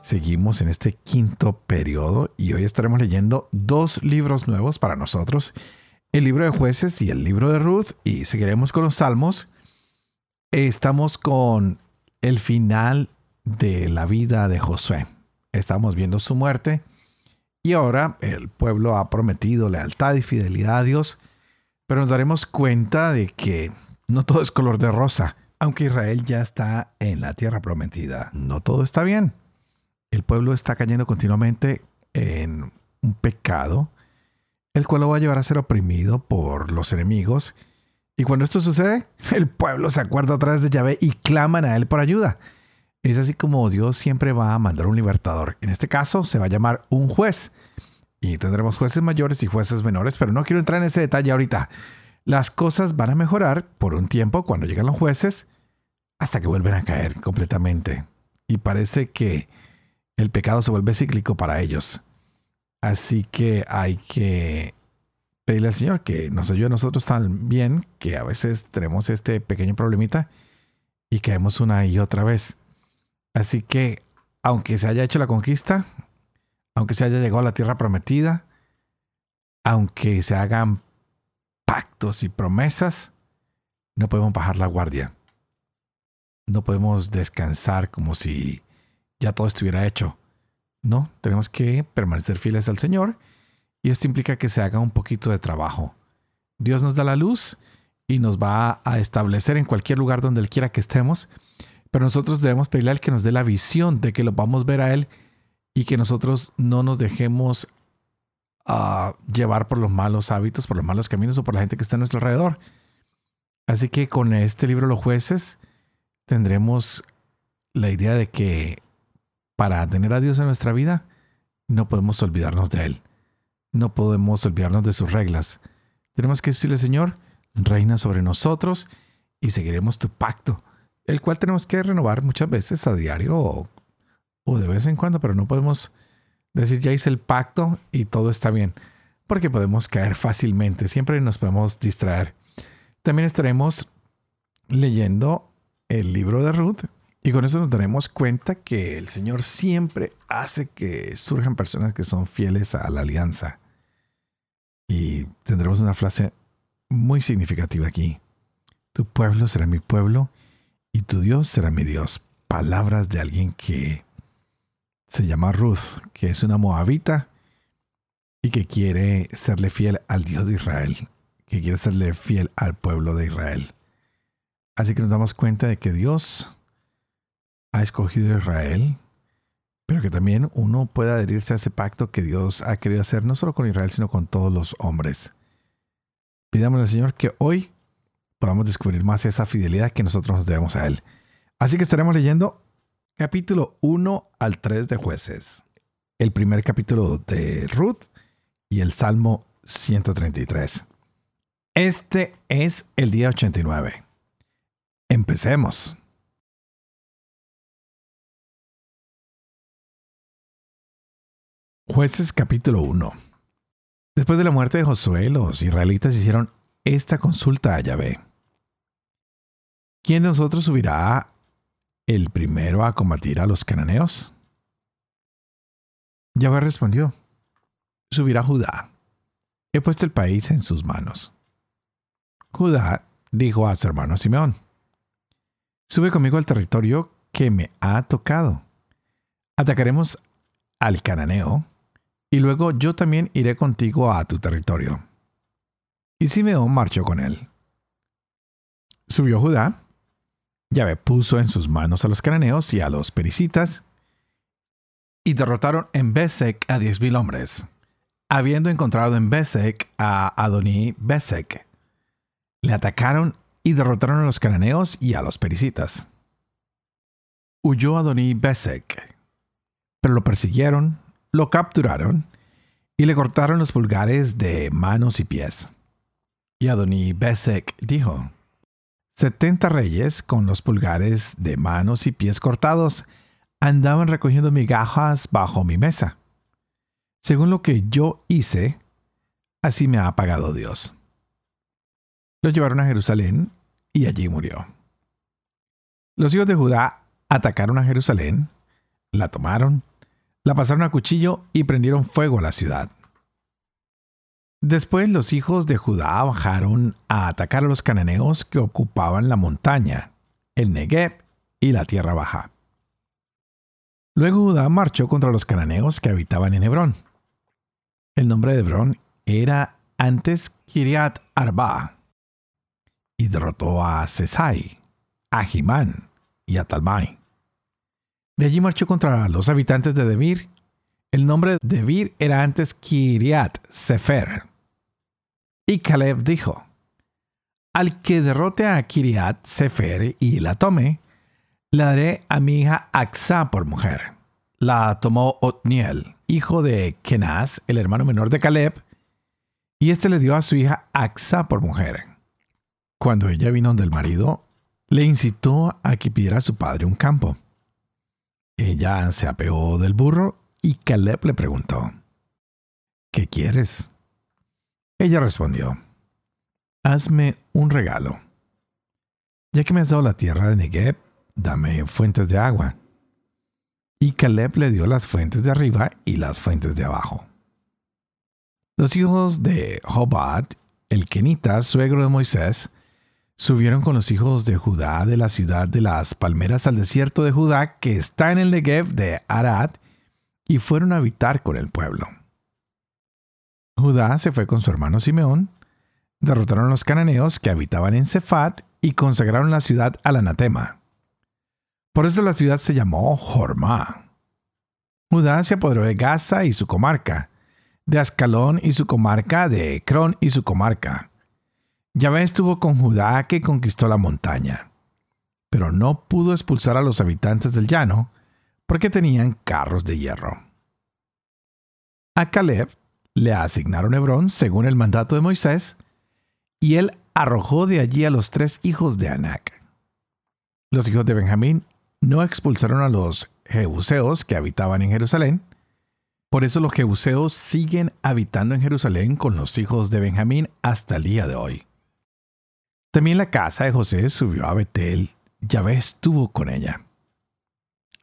Seguimos en este quinto periodo y hoy estaremos leyendo dos libros nuevos para nosotros, el libro de jueces y el libro de Ruth, y seguiremos con los salmos. Estamos con el final de la vida de Josué. Estamos viendo su muerte y ahora el pueblo ha prometido lealtad y fidelidad a Dios, pero nos daremos cuenta de que no todo es color de rosa. Aunque Israel ya está en la tierra prometida, no todo está bien el pueblo está cayendo continuamente en un pecado, el cual lo va a llevar a ser oprimido por los enemigos. Y cuando esto sucede, el pueblo se acuerda otra vez de Yahvé y claman a él por ayuda. Es así como Dios siempre va a mandar un libertador. En este caso se va a llamar un juez. Y tendremos jueces mayores y jueces menores, pero no quiero entrar en ese detalle ahorita. Las cosas van a mejorar por un tiempo cuando llegan los jueces, hasta que vuelven a caer completamente. Y parece que el pecado se vuelve cíclico para ellos. Así que hay que pedirle al Señor que nos ayude a nosotros también, que a veces tenemos este pequeño problemita y caemos una y otra vez. Así que, aunque se haya hecho la conquista, aunque se haya llegado a la tierra prometida, aunque se hagan pactos y promesas, no podemos bajar la guardia. No podemos descansar como si ya todo estuviera hecho. No, tenemos que permanecer fieles al Señor y esto implica que se haga un poquito de trabajo. Dios nos da la luz y nos va a establecer en cualquier lugar donde Él quiera que estemos, pero nosotros debemos pedirle a Él que nos dé la visión de que lo vamos a ver a Él y que nosotros no nos dejemos uh, llevar por los malos hábitos, por los malos caminos o por la gente que está a nuestro alrededor. Así que con este libro Los jueces tendremos la idea de que para tener a Dios en nuestra vida, no podemos olvidarnos de Él. No podemos olvidarnos de sus reglas. Tenemos que decirle, Señor, reina sobre nosotros y seguiremos tu pacto, el cual tenemos que renovar muchas veces a diario o, de vez en cuando, pero no podemos decir, ya hice el pacto y todo está bien, porque podemos caer fácilmente, siempre nos podemos distraer. También estaremos leyendo el libro de Ruth y con eso nos daremos cuenta que el Señor siempre hace que surjan personas que son fieles a la alianza. Y tendremos una frase muy significativa aquí. Tu pueblo será mi pueblo y tu Dios será mi Dios. Palabras de alguien que se llama Ruth, que es una moabita y que quiere serle fiel al Dios de Israel, que quiere serle fiel al pueblo de Israel. Así que nos damos cuenta de que Dios ha escogido a Israel, pero que también uno pueda adherirse a ese pacto que Dios ha querido hacer, no solo con Israel, sino con todos los hombres. Pidamos al Señor que hoy podamos descubrir más esa fidelidad que nosotros nos debemos a Él. Así que estaremos leyendo capítulo 1 al 3 de jueces, el primer capítulo de Ruth y el Salmo 133. Este es el día 89. Empecemos. Jueces capítulo 1 Después de la muerte de Josué, los israelitas hicieron esta consulta a Yahvé. ¿Quién de nosotros subirá el primero a combatir a los cananeos? Yahvé respondió, subirá Judá. He puesto el país en sus manos. Judá dijo a su hermano Simeón, sube conmigo al territorio que me ha tocado. Atacaremos al cananeo y luego yo también iré contigo a tu territorio. Y Simeón marchó con él. Subió Judá, Yahvé puso en sus manos a los cananeos y a los pericitas, y derrotaron en Besek a diez mil hombres, habiendo encontrado en Besek a Adoní Besek. Le atacaron y derrotaron a los cananeos y a los pericitas. Huyó Adoní Besek, pero lo persiguieron lo capturaron y le cortaron los pulgares de manos y pies. Y Adoní Besek dijo, setenta reyes con los pulgares de manos y pies cortados andaban recogiendo migajas bajo mi mesa. Según lo que yo hice, así me ha pagado Dios. Lo llevaron a Jerusalén y allí murió. Los hijos de Judá atacaron a Jerusalén, la tomaron, la pasaron a cuchillo y prendieron fuego a la ciudad. Después los hijos de Judá bajaron a atacar a los cananeos que ocupaban la montaña, el Negev y la tierra baja. Luego Judá marchó contra los cananeos que habitaban en Hebrón. El nombre de Hebrón era antes Kiriat Arba y derrotó a Sesai, a Jimán y a Talmai. De allí marchó contra los habitantes de Debir. El nombre de Debir era antes Kiriat Sefer. Y Caleb dijo, Al que derrote a Kiriat Sefer y la tome, le daré a mi hija Axa por mujer. La tomó Otniel, hijo de Kenaz, el hermano menor de Caleb, y éste le dio a su hija Axa por mujer. Cuando ella vino del marido, le incitó a que pidiera a su padre un campo. Ella se apeó del burro y Caleb le preguntó, ¿Qué quieres? Ella respondió, Hazme un regalo. Ya que me has dado la tierra de Negev, dame fuentes de agua. Y Caleb le dio las fuentes de arriba y las fuentes de abajo. Los hijos de Hobad, el Kenita, suegro de Moisés, subieron con los hijos de Judá de la ciudad de las palmeras al desierto de Judá, que está en el Negev de Arad, y fueron a habitar con el pueblo. Judá se fue con su hermano Simeón, derrotaron los cananeos que habitaban en Cefat y consagraron la ciudad al anatema. Por eso la ciudad se llamó Jormá. Judá se apoderó de Gaza y su comarca, de Ascalón y su comarca, de Ecrón y su comarca, Yahvé estuvo con Judá que conquistó la montaña, pero no pudo expulsar a los habitantes del llano porque tenían carros de hierro. A Caleb le asignaron Hebrón según el mandato de Moisés, y él arrojó de allí a los tres hijos de Anac. Los hijos de Benjamín no expulsaron a los jebuseos que habitaban en Jerusalén, por eso los jebuseos siguen habitando en Jerusalén con los hijos de Benjamín hasta el día de hoy. También la casa de José subió a Betel. Yahvé estuvo con ella.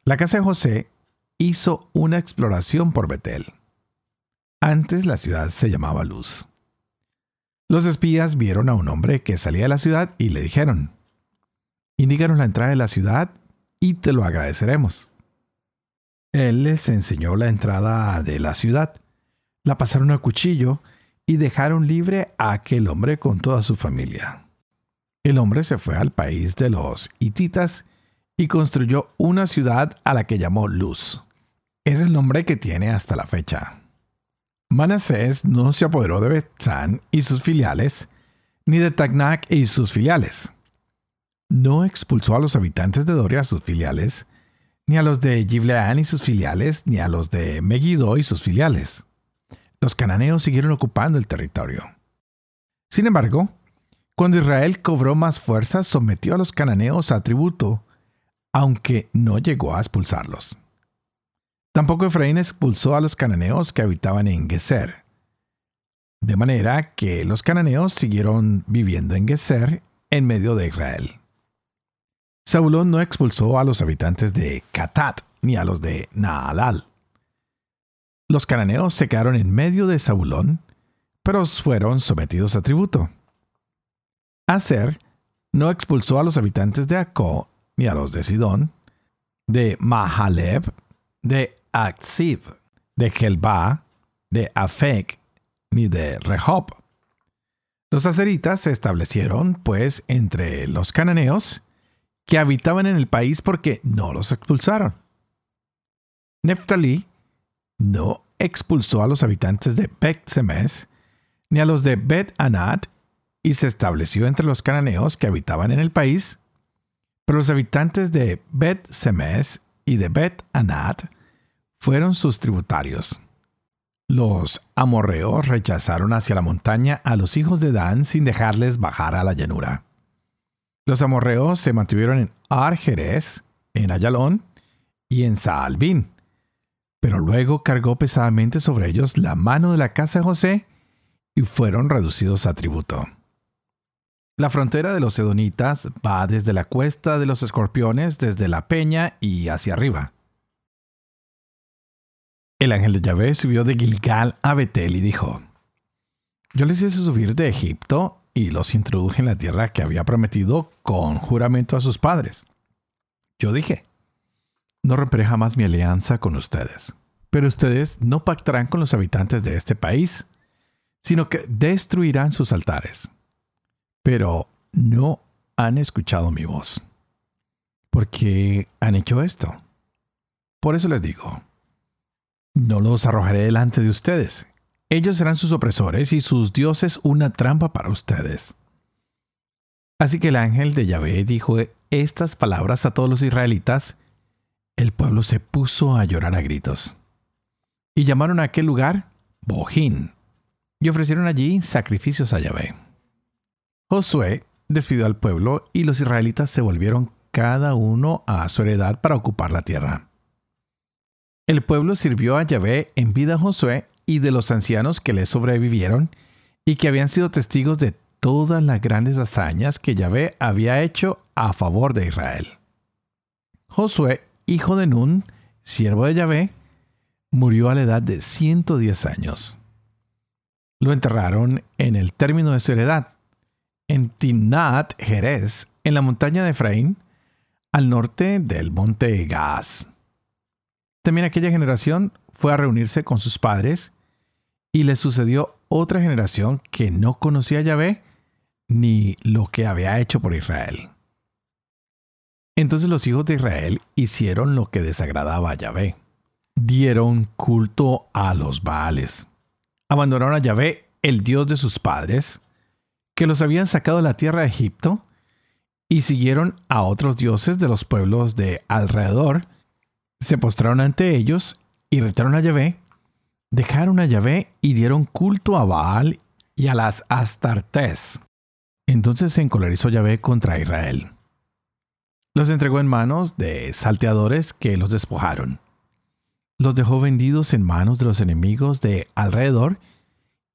La casa de José hizo una exploración por Betel. Antes la ciudad se llamaba Luz. Los espías vieron a un hombre que salía de la ciudad y le dijeron, Indícanos la entrada de la ciudad y te lo agradeceremos. Él les enseñó la entrada de la ciudad, la pasaron a cuchillo y dejaron libre a aquel hombre con toda su familia el hombre se fue al país de los hititas y construyó una ciudad a la que llamó Luz. Es el nombre que tiene hasta la fecha. Manasés no se apoderó de Betzán y sus filiales, ni de Tacnac y sus filiales. No expulsó a los habitantes de Doria sus filiales, ni a los de Gibleán y sus filiales, ni a los de Megiddo y sus filiales. Los cananeos siguieron ocupando el territorio. Sin embargo, cuando Israel cobró más fuerza, sometió a los cananeos a tributo, aunque no llegó a expulsarlos. Tampoco Efraín expulsó a los cananeos que habitaban en Geser. De manera que los cananeos siguieron viviendo en Geser en medio de Israel. Saulón no expulsó a los habitantes de Catat ni a los de Naalal. Los cananeos se quedaron en medio de Saulón, pero fueron sometidos a tributo. Aser no expulsó a los habitantes de Acó ni a los de Sidón, de Mahaleb, de Aksib, de Gelba, de Afek, ni de Rehob. Los aseritas se establecieron, pues, entre los cananeos que habitaban en el país porque no los expulsaron. Neftalí no expulsó a los habitantes de Bet Semes, ni a los de Bet Anat, y se estableció entre los cananeos que habitaban en el país, pero los habitantes de Bet Semes y de Bet Anat fueron sus tributarios. Los amorreos rechazaron hacia la montaña a los hijos de Dan sin dejarles bajar a la llanura. Los amorreos se mantuvieron en Argeres, en Ayalón y en Saalbín. Pero luego cargó pesadamente sobre ellos la mano de la casa de José y fueron reducidos a tributo. La frontera de los edonitas va desde la cuesta de los escorpiones, desde la peña y hacia arriba. El ángel de Yahvé subió de Gilgal a Betel y dijo, Yo les hice subir de Egipto y los introduje en la tierra que había prometido con juramento a sus padres. Yo dije, no romperé jamás mi alianza con ustedes, pero ustedes no pactarán con los habitantes de este país, sino que destruirán sus altares. Pero no han escuchado mi voz. ¿Por qué han hecho esto? Por eso les digo, no los arrojaré delante de ustedes. Ellos serán sus opresores y sus dioses una trampa para ustedes. Así que el ángel de Yahvé dijo estas palabras a todos los israelitas. El pueblo se puso a llorar a gritos. Y llamaron a aquel lugar Bojín, y ofrecieron allí sacrificios a Yahvé. Josué despidió al pueblo y los israelitas se volvieron cada uno a su heredad para ocupar la tierra. El pueblo sirvió a Yahvé en vida a Josué y de los ancianos que le sobrevivieron y que habían sido testigos de todas las grandes hazañas que Yahvé había hecho a favor de Israel. Josué, hijo de Nun, siervo de Yahvé, murió a la edad de 110 años. Lo enterraron en el término de su heredad, en Tinat Jerez, en la montaña de Efraín, al norte del monte Gaz. También aquella generación fue a reunirse con sus padres y le sucedió otra generación que no conocía a Yahvé ni lo que había hecho por Israel. Entonces los hijos de Israel hicieron lo que desagradaba a Yahvé. Dieron culto a los Baales. Abandonaron a Yahvé, el Dios de sus padres, que los habían sacado de la tierra de Egipto, y siguieron a otros dioses de los pueblos de alrededor se postraron ante ellos y retaron a Yahvé, dejaron a Yahvé y dieron culto a Baal y a las Astartes. Entonces se encolerizó Yahvé contra Israel. Los entregó en manos de salteadores que los despojaron. Los dejó vendidos en manos de los enemigos de alrededor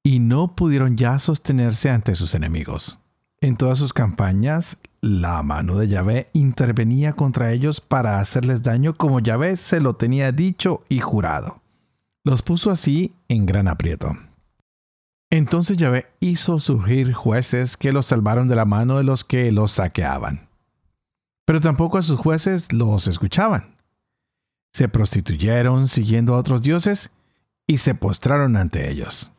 y no pudieron ya sostenerse ante sus enemigos. En todas sus campañas, la mano de Yahvé intervenía contra ellos para hacerles daño como Yahvé se lo tenía dicho y jurado. Los puso así en gran aprieto. Entonces Yahvé hizo surgir jueces que los salvaron de la mano de los que los saqueaban. Pero tampoco a sus jueces los escuchaban. Se prostituyeron siguiendo a otros dioses y se postraron ante ellos.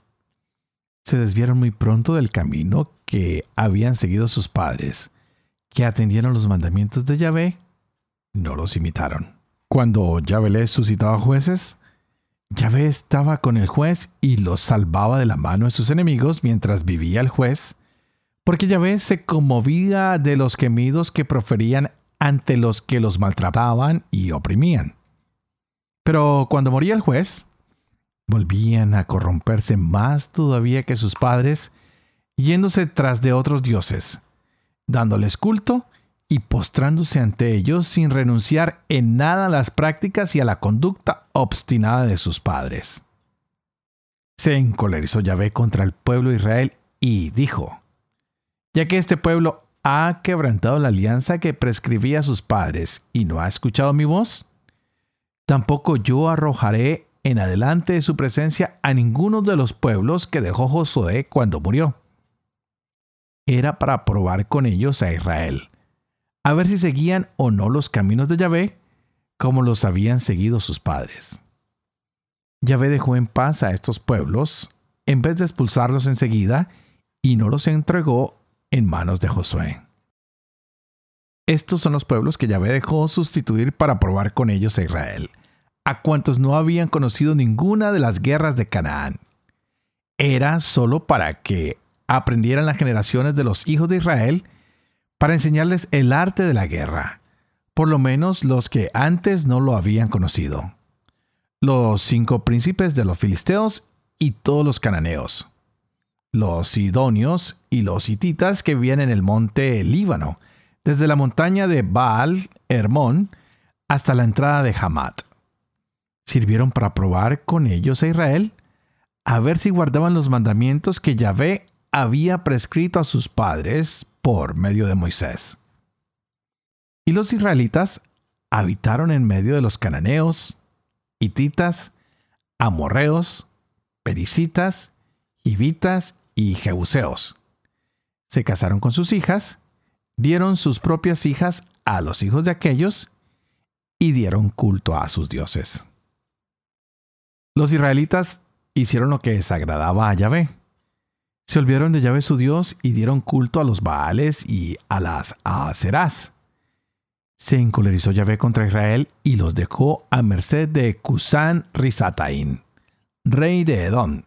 Se desviaron muy pronto del camino que habían seguido sus padres, que atendieron los mandamientos de Yahvé, no los imitaron. Cuando Yahvé les suscitaba jueces, Yahvé estaba con el juez y los salvaba de la mano de sus enemigos mientras vivía el juez, porque Yahvé se conmovía de los gemidos que proferían ante los que los maltrataban y oprimían. Pero cuando moría el juez, volvían a corromperse más todavía que sus padres yéndose tras de otros dioses, dándoles culto y postrándose ante ellos sin renunciar en nada a las prácticas y a la conducta obstinada de sus padres. Se encolerizó Yahvé contra el pueblo de Israel y dijo, ya que este pueblo ha quebrantado la alianza que prescribía a sus padres y no ha escuchado mi voz, tampoco yo arrojaré en adelante de su presencia a ninguno de los pueblos que dejó Josué cuando murió era para probar con ellos a Israel, a ver si seguían o no los caminos de Yahvé como los habían seguido sus padres. Yahvé dejó en paz a estos pueblos en vez de expulsarlos enseguida y no los entregó en manos de Josué. Estos son los pueblos que Yahvé dejó sustituir para probar con ellos a Israel, a cuantos no habían conocido ninguna de las guerras de Canaán. Era solo para que aprendieran las generaciones de los hijos de Israel para enseñarles el arte de la guerra, por lo menos los que antes no lo habían conocido. los cinco príncipes de los filisteos y todos los cananeos, los sidonios y los hititas que vivían en el monte Líbano, desde la montaña de Baal Hermón hasta la entrada de Hamat. Sirvieron para probar con ellos a Israel, a ver si guardaban los mandamientos que Yahvé había prescrito a sus padres por medio de Moisés. Y los israelitas habitaron en medio de los cananeos, hititas, amorreos, pericitas, hivitas y jebuseos. Se casaron con sus hijas, dieron sus propias hijas a los hijos de aquellos y dieron culto a sus dioses. Los israelitas hicieron lo que desagradaba a Yahvé. Se olvidaron de Yahvé su Dios y dieron culto a los Baales y a las Aserás se encolerizó Yahvé contra Israel y los dejó a merced de Cusán Risataín, rey de Edom.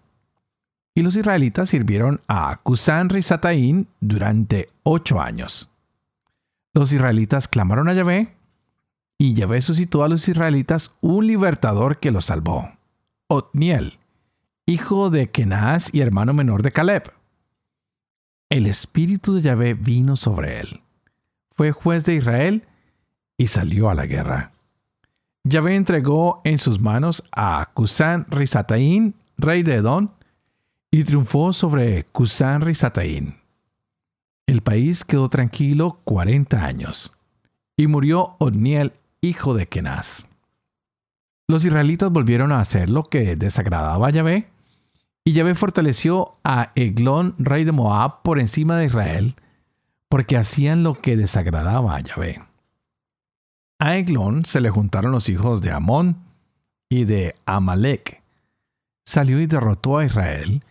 Y los israelitas sirvieron a Cusán Risataín durante ocho años. Los israelitas clamaron a Yahvé, y Yahvé suscitó a los israelitas un libertador que los salvó, Otniel, hijo de Kenaz y hermano menor de Caleb. El espíritu de Yahvé vino sobre él. Fue juez de Israel y salió a la guerra. Yahvé entregó en sus manos a Cusán Risataín, rey de Edom, y triunfó sobre Cusán Risataín. El país quedó tranquilo cuarenta años, y murió Odniel, hijo de Kenaz. Los israelitas volvieron a hacer lo que desagradaba a Yahvé, y Yahvé fortaleció a Eglón, rey de Moab, por encima de Israel, porque hacían lo que desagradaba a Yahvé. A Eglón se le juntaron los hijos de Amón y de Amalek. Salió y derrotó a Israel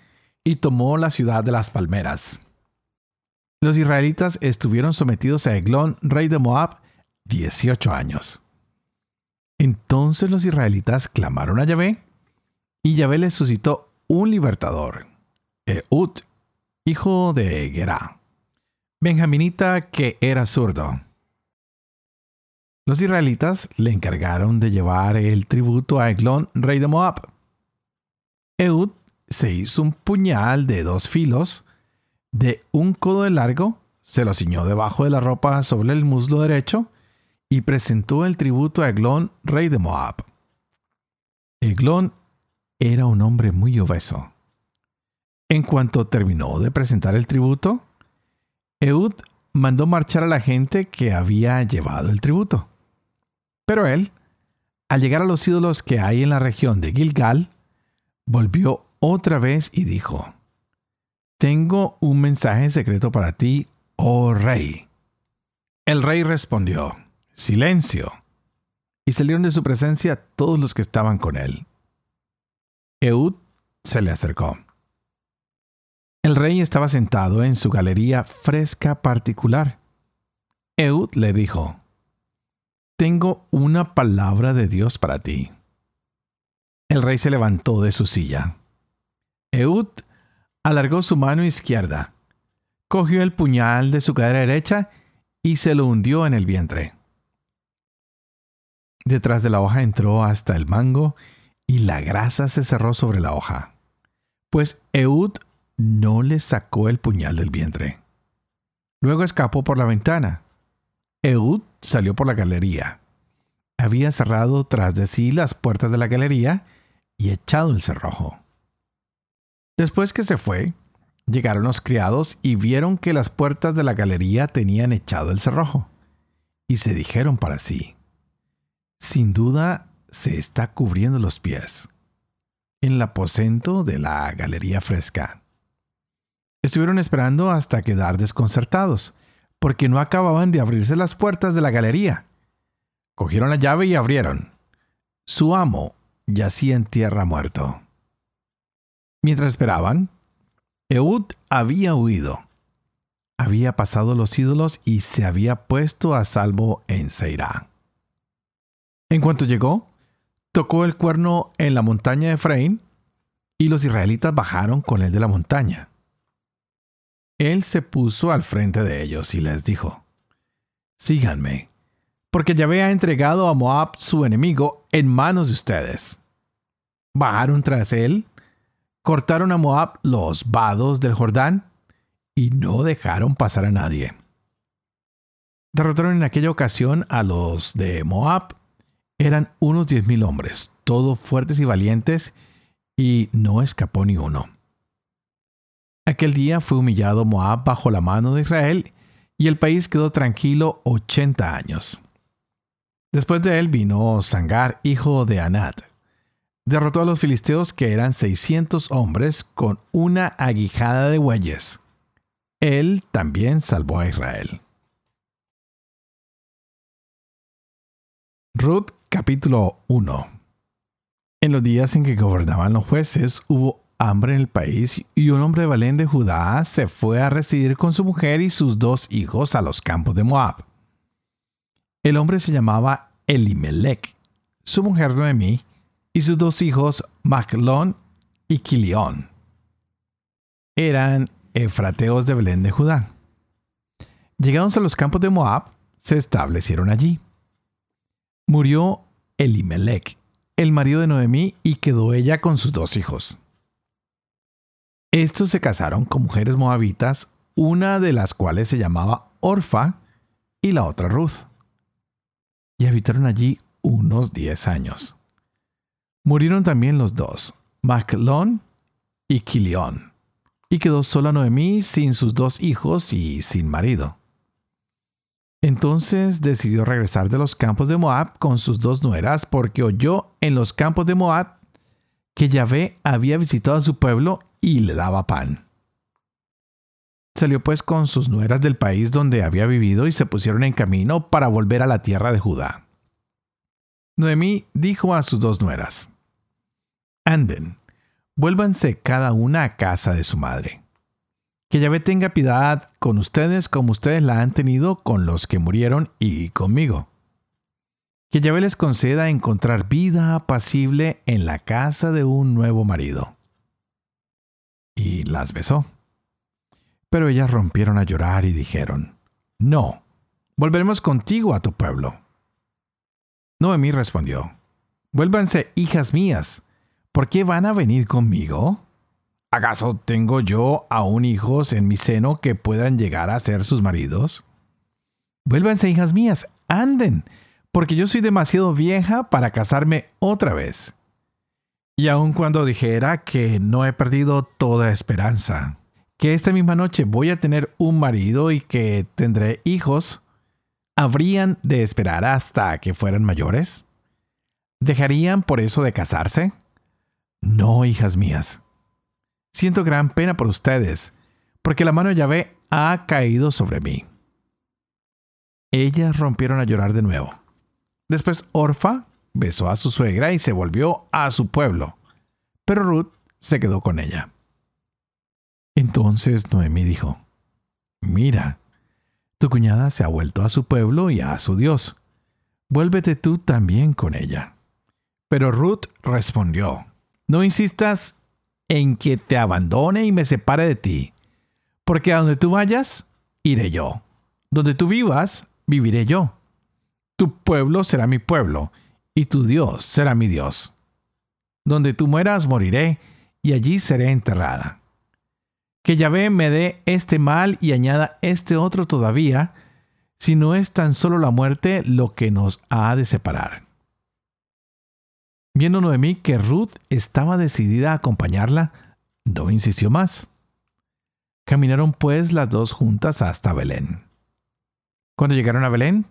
y tomó la ciudad de las palmeras. Los israelitas estuvieron sometidos a Eglón, rey de Moab, 18 años. Entonces los israelitas clamaron a Yahvé, y Yahvé les suscitó un libertador, Eud, hijo de Gerá, benjaminita que era zurdo. Los israelitas le encargaron de llevar el tributo a Eglón, rey de Moab. Eud se hizo un puñal de dos filos, de un codo de largo, se lo ciñó debajo de la ropa sobre el muslo derecho y presentó el tributo a Eglón, rey de Moab. Eglón era un hombre muy obeso. En cuanto terminó de presentar el tributo, Eud mandó marchar a la gente que había llevado el tributo. Pero él, al llegar a los ídolos que hay en la región de Gilgal, volvió otra vez y dijo, Tengo un mensaje secreto para ti, oh rey. El rey respondió, Silencio. Y salieron de su presencia todos los que estaban con él. Eud se le acercó. El rey estaba sentado en su galería fresca particular. Eud le dijo, tengo una palabra de Dios para ti. El rey se levantó de su silla. Eud alargó su mano izquierda, cogió el puñal de su cadera derecha y se lo hundió en el vientre. Detrás de la hoja entró hasta el mango y la grasa se cerró sobre la hoja, pues Eud no le sacó el puñal del vientre. Luego escapó por la ventana Eud salió por la galería. Había cerrado tras de sí las puertas de la galería y echado el cerrojo. Después que se fue, llegaron los criados y vieron que las puertas de la galería tenían echado el cerrojo. Y se dijeron para sí, sin duda se está cubriendo los pies. En el aposento de la galería fresca. Estuvieron esperando hasta quedar desconcertados porque no acababan de abrirse las puertas de la galería. Cogieron la llave y abrieron. Su amo yacía en tierra muerto. Mientras esperaban, Eud había huido. Había pasado los ídolos y se había puesto a salvo en Seirá. En cuanto llegó, tocó el cuerno en la montaña de Efraín y los israelitas bajaron con él de la montaña. Él se puso al frente de ellos y les dijo, Síganme, porque Yahvé ha entregado a Moab su enemigo en manos de ustedes. bajaron tras él, cortaron a Moab los vados del Jordán y no dejaron pasar a nadie. Derrotaron en aquella ocasión a los de Moab. Eran unos diez mil hombres, todos fuertes y valientes, y no escapó ni uno. Aquel día fue humillado Moab bajo la mano de Israel, y el país quedó tranquilo ochenta años. Después de él vino Sangar, hijo de Anat. Derrotó a los filisteos que eran seiscientos hombres con una aguijada de bueyes. Él también salvó a Israel. Ruth capítulo 1 En los días en que gobernaban los jueces hubo hambre en el país y un hombre de Belén de Judá se fue a residir con su mujer y sus dos hijos a los campos de Moab. El hombre se llamaba Elimelech, su mujer Noemí y sus dos hijos Maclón y Quilión. Eran efrateos de Belén de Judá. Llegados a los campos de Moab, se establecieron allí. Murió Elimelech, el marido de Noemí, y quedó ella con sus dos hijos. Estos se casaron con mujeres moabitas, una de las cuales se llamaba Orfa y la otra Ruth. Y habitaron allí unos diez años. Murieron también los dos, Maclón y Quilión, y quedó sola Noemí sin sus dos hijos y sin marido. Entonces decidió regresar de los campos de Moab con sus dos nueras porque oyó en los campos de Moab que Yahvé había visitado a su pueblo y le daba pan. Salió pues con sus nueras del país donde había vivido y se pusieron en camino para volver a la tierra de Judá. Noemí dijo a sus dos nueras, Anden, vuélvanse cada una a casa de su madre. Que Yahvé tenga piedad con ustedes como ustedes la han tenido con los que murieron y conmigo. Que Yahvé les conceda encontrar vida apacible en la casa de un nuevo marido y las besó. Pero ellas rompieron a llorar y dijeron, No, volveremos contigo a tu pueblo. Noemí respondió, Vuélvanse, hijas mías, ¿por qué van a venir conmigo? ¿Acaso tengo yo aún hijos en mi seno que puedan llegar a ser sus maridos? Vuélvanse, hijas mías, anden, porque yo soy demasiado vieja para casarme otra vez. Y aun cuando dijera que no he perdido toda esperanza, que esta misma noche voy a tener un marido y que tendré hijos, ¿habrían de esperar hasta que fueran mayores? ¿Dejarían por eso de casarse? No, hijas mías. Siento gran pena por ustedes, porque la mano de Yahvé ha caído sobre mí. Ellas rompieron a llorar de nuevo. Después Orfa besó a su suegra y se volvió a su pueblo. Pero Ruth se quedó con ella. Entonces Noemí dijo, Mira, tu cuñada se ha vuelto a su pueblo y a su Dios. Vuélvete tú también con ella. Pero Ruth respondió, No insistas en que te abandone y me separe de ti, porque a donde tú vayas, iré yo. Donde tú vivas, viviré yo. Tu pueblo será mi pueblo, y tu Dios será mi Dios. Donde tú mueras, moriré, y allí seré enterrada. Que Yahvé me dé este mal y añada este otro todavía, si no es tan solo la muerte lo que nos ha de separar. Viendo Noemí que Ruth estaba decidida a acompañarla, no insistió más. Caminaron pues las dos juntas hasta Belén. Cuando llegaron a Belén,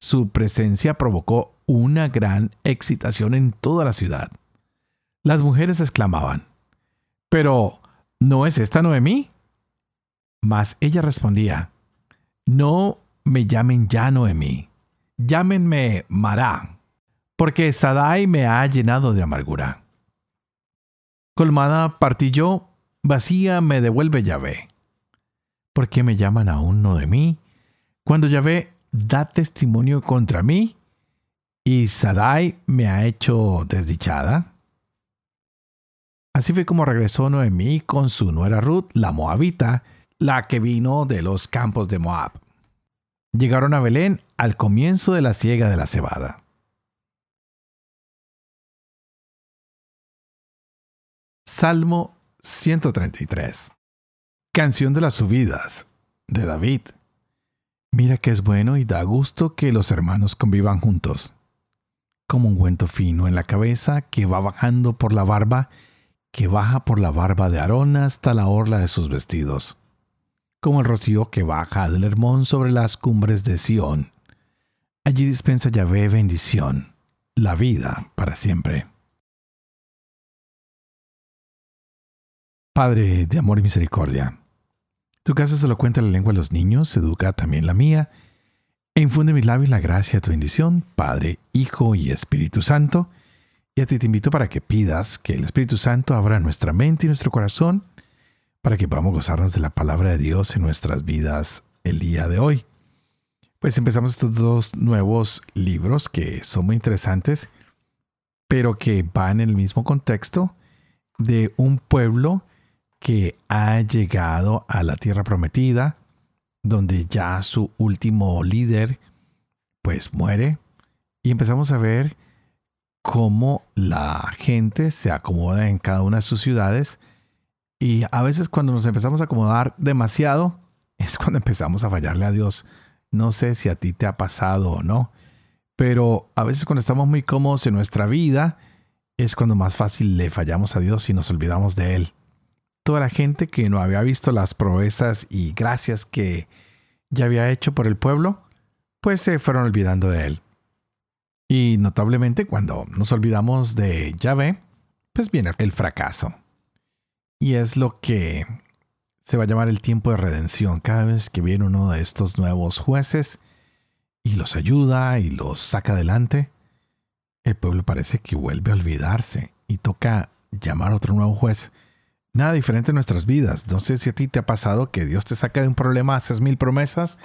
su presencia provocó una gran excitación en toda la ciudad. Las mujeres exclamaban, Pero, ¿no es esta Noemí? Mas ella respondía, No me llamen ya Noemí, llámenme Mará, porque Sadai me ha llenado de amargura. Colmada partí yo, vacía me devuelve Yahvé. ¿Por qué me llaman aún Noemí? Cuando Yahvé da testimonio contra mí y Sadai me ha hecho desdichada. Así fue como regresó Noemí con su nuera Ruth, la moabita, la que vino de los campos de Moab. Llegaron a Belén al comienzo de la siega de la cebada. Salmo 133. Canción de las subidas de David. Mira que es bueno y da gusto que los hermanos convivan juntos. Como un cuento fino en la cabeza que va bajando por la barba, que baja por la barba de Aarón hasta la orla de sus vestidos. Como el rocío que baja del Hermón sobre las cumbres de Sión. Allí dispensa Yahvé bendición, la vida para siempre. Padre de amor y misericordia, tu casa se lo cuenta la lengua de los niños, educa también la mía, e infunde mis labios la gracia de tu bendición, Padre, Hijo y Espíritu Santo. Y a ti te invito para que pidas que el Espíritu Santo abra nuestra mente y nuestro corazón para que podamos gozarnos de la palabra de Dios en nuestras vidas el día de hoy. Pues empezamos estos dos nuevos libros que son muy interesantes, pero que van en el mismo contexto de un pueblo que ha llegado a la tierra prometida, donde ya su último líder pues muere. Y empezamos a ver cómo la gente se acomoda en cada una de sus ciudades. Y a veces cuando nos empezamos a acomodar demasiado es cuando empezamos a fallarle a Dios. No sé si a ti te ha pasado o no, pero a veces cuando estamos muy cómodos en nuestra vida es cuando más fácil le fallamos a Dios y nos olvidamos de Él toda la gente que no había visto las proezas y gracias que ya había hecho por el pueblo, pues se fueron olvidando de él. Y notablemente cuando nos olvidamos de Yahvé, pues viene el fracaso. Y es lo que se va a llamar el tiempo de redención. Cada vez que viene uno de estos nuevos jueces y los ayuda y los saca adelante, el pueblo parece que vuelve a olvidarse y toca llamar a otro nuevo juez Nada diferente en nuestras vidas. No sé si a ti te ha pasado que Dios te saca de un problema, haces mil promesas,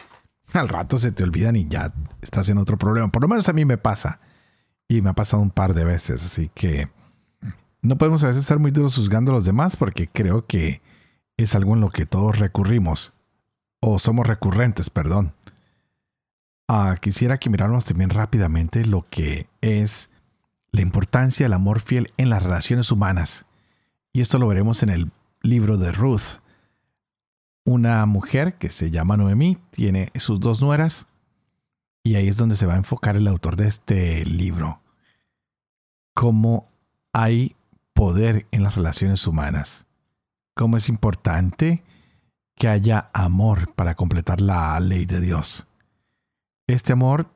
al rato se te olvidan y ya estás en otro problema. Por lo menos a mí me pasa. Y me ha pasado un par de veces. Así que no podemos a veces estar muy duros juzgando a los demás porque creo que es algo en lo que todos recurrimos. O somos recurrentes, perdón. Ah, quisiera que miráramos también rápidamente lo que es la importancia del amor fiel en las relaciones humanas. Y esto lo veremos en el libro de Ruth. Una mujer que se llama Noemí tiene sus dos nueras y ahí es donde se va a enfocar el autor de este libro. Cómo hay poder en las relaciones humanas. Cómo es importante que haya amor para completar la ley de Dios. Este amor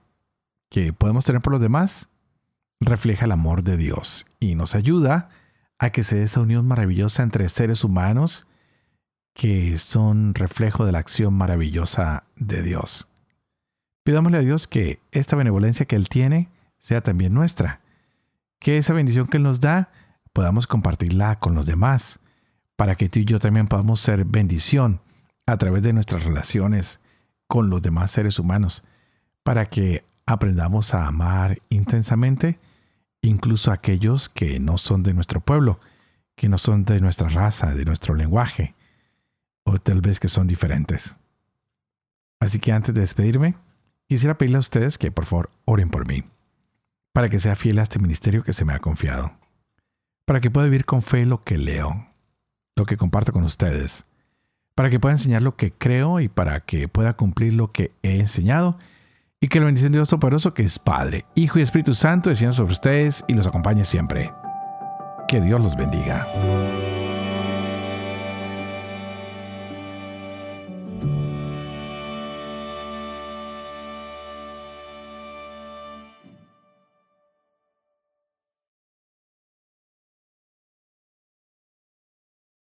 que podemos tener por los demás refleja el amor de Dios y nos ayuda a a que se dé esa unión maravillosa entre seres humanos que son reflejo de la acción maravillosa de Dios. Pidámosle a Dios que esta benevolencia que Él tiene sea también nuestra, que esa bendición que Él nos da podamos compartirla con los demás, para que tú y yo también podamos ser bendición a través de nuestras relaciones con los demás seres humanos, para que aprendamos a amar intensamente incluso aquellos que no son de nuestro pueblo, que no son de nuestra raza, de nuestro lenguaje, o tal vez que son diferentes. Así que antes de despedirme, quisiera pedirle a ustedes que por favor oren por mí, para que sea fiel a este ministerio que se me ha confiado, para que pueda vivir con fe lo que leo, lo que comparto con ustedes, para que pueda enseñar lo que creo y para que pueda cumplir lo que he enseñado y que la bendición de Dios Todopoderoso, que es Padre, Hijo y Espíritu Santo, descienda sobre ustedes y los acompañe siempre. Que Dios los bendiga.